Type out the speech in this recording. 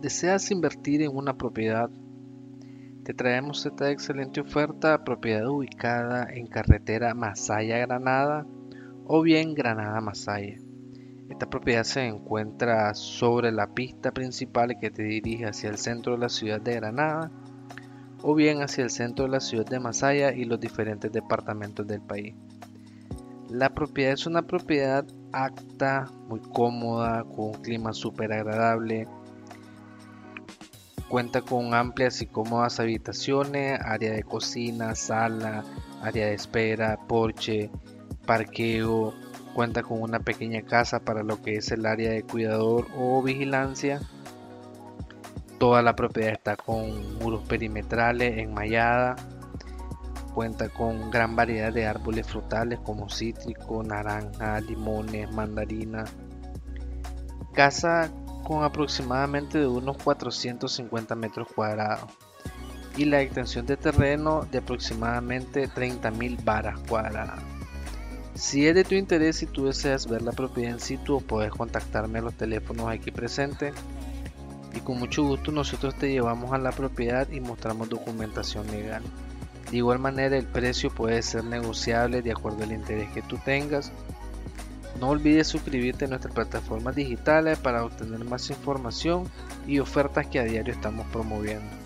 ¿Deseas invertir en una propiedad? Te traemos esta excelente oferta, propiedad ubicada en carretera Masaya-Granada o bien Granada-Masaya. Esta propiedad se encuentra sobre la pista principal que te dirige hacia el centro de la ciudad de Granada o bien hacia el centro de la ciudad de Masaya y los diferentes departamentos del país. La propiedad es una propiedad acta, muy cómoda, con un clima súper agradable. Cuenta con amplias y cómodas habitaciones, área de cocina, sala, área de espera, porche, parqueo. Cuenta con una pequeña casa para lo que es el área de cuidador o vigilancia. Toda la propiedad está con muros perimetrales, enmallada Cuenta con gran variedad de árboles frutales como cítrico, naranja, limones, mandarina. Casa con aproximadamente de unos 450 metros cuadrados y la extensión de terreno de aproximadamente 30.000 varas cuadradas. Si es de tu interés y tú deseas ver la propiedad en situ, puedes contactarme a los teléfonos aquí presentes y con mucho gusto nosotros te llevamos a la propiedad y mostramos documentación legal. De igual manera el precio puede ser negociable de acuerdo al interés que tú tengas. No olvides suscribirte a nuestras plataformas digitales para obtener más información y ofertas que a diario estamos promoviendo.